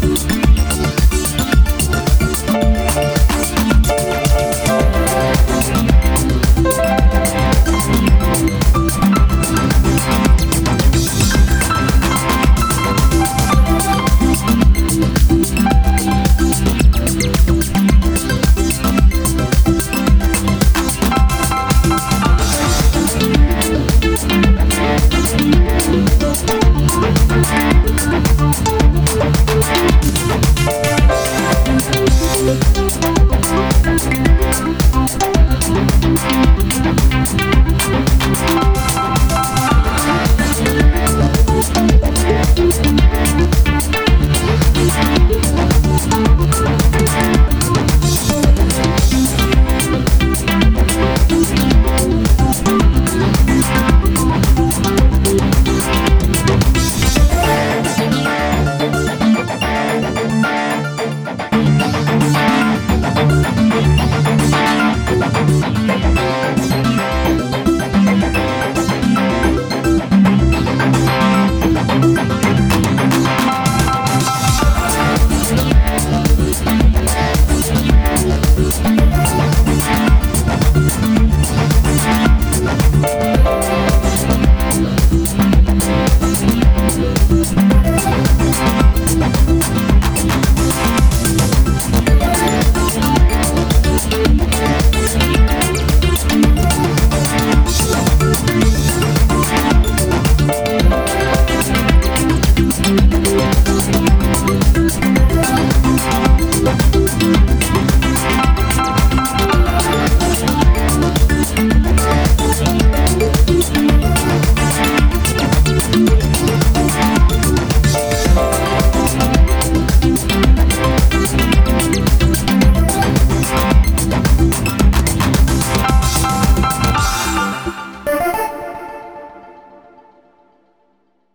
thank you We'll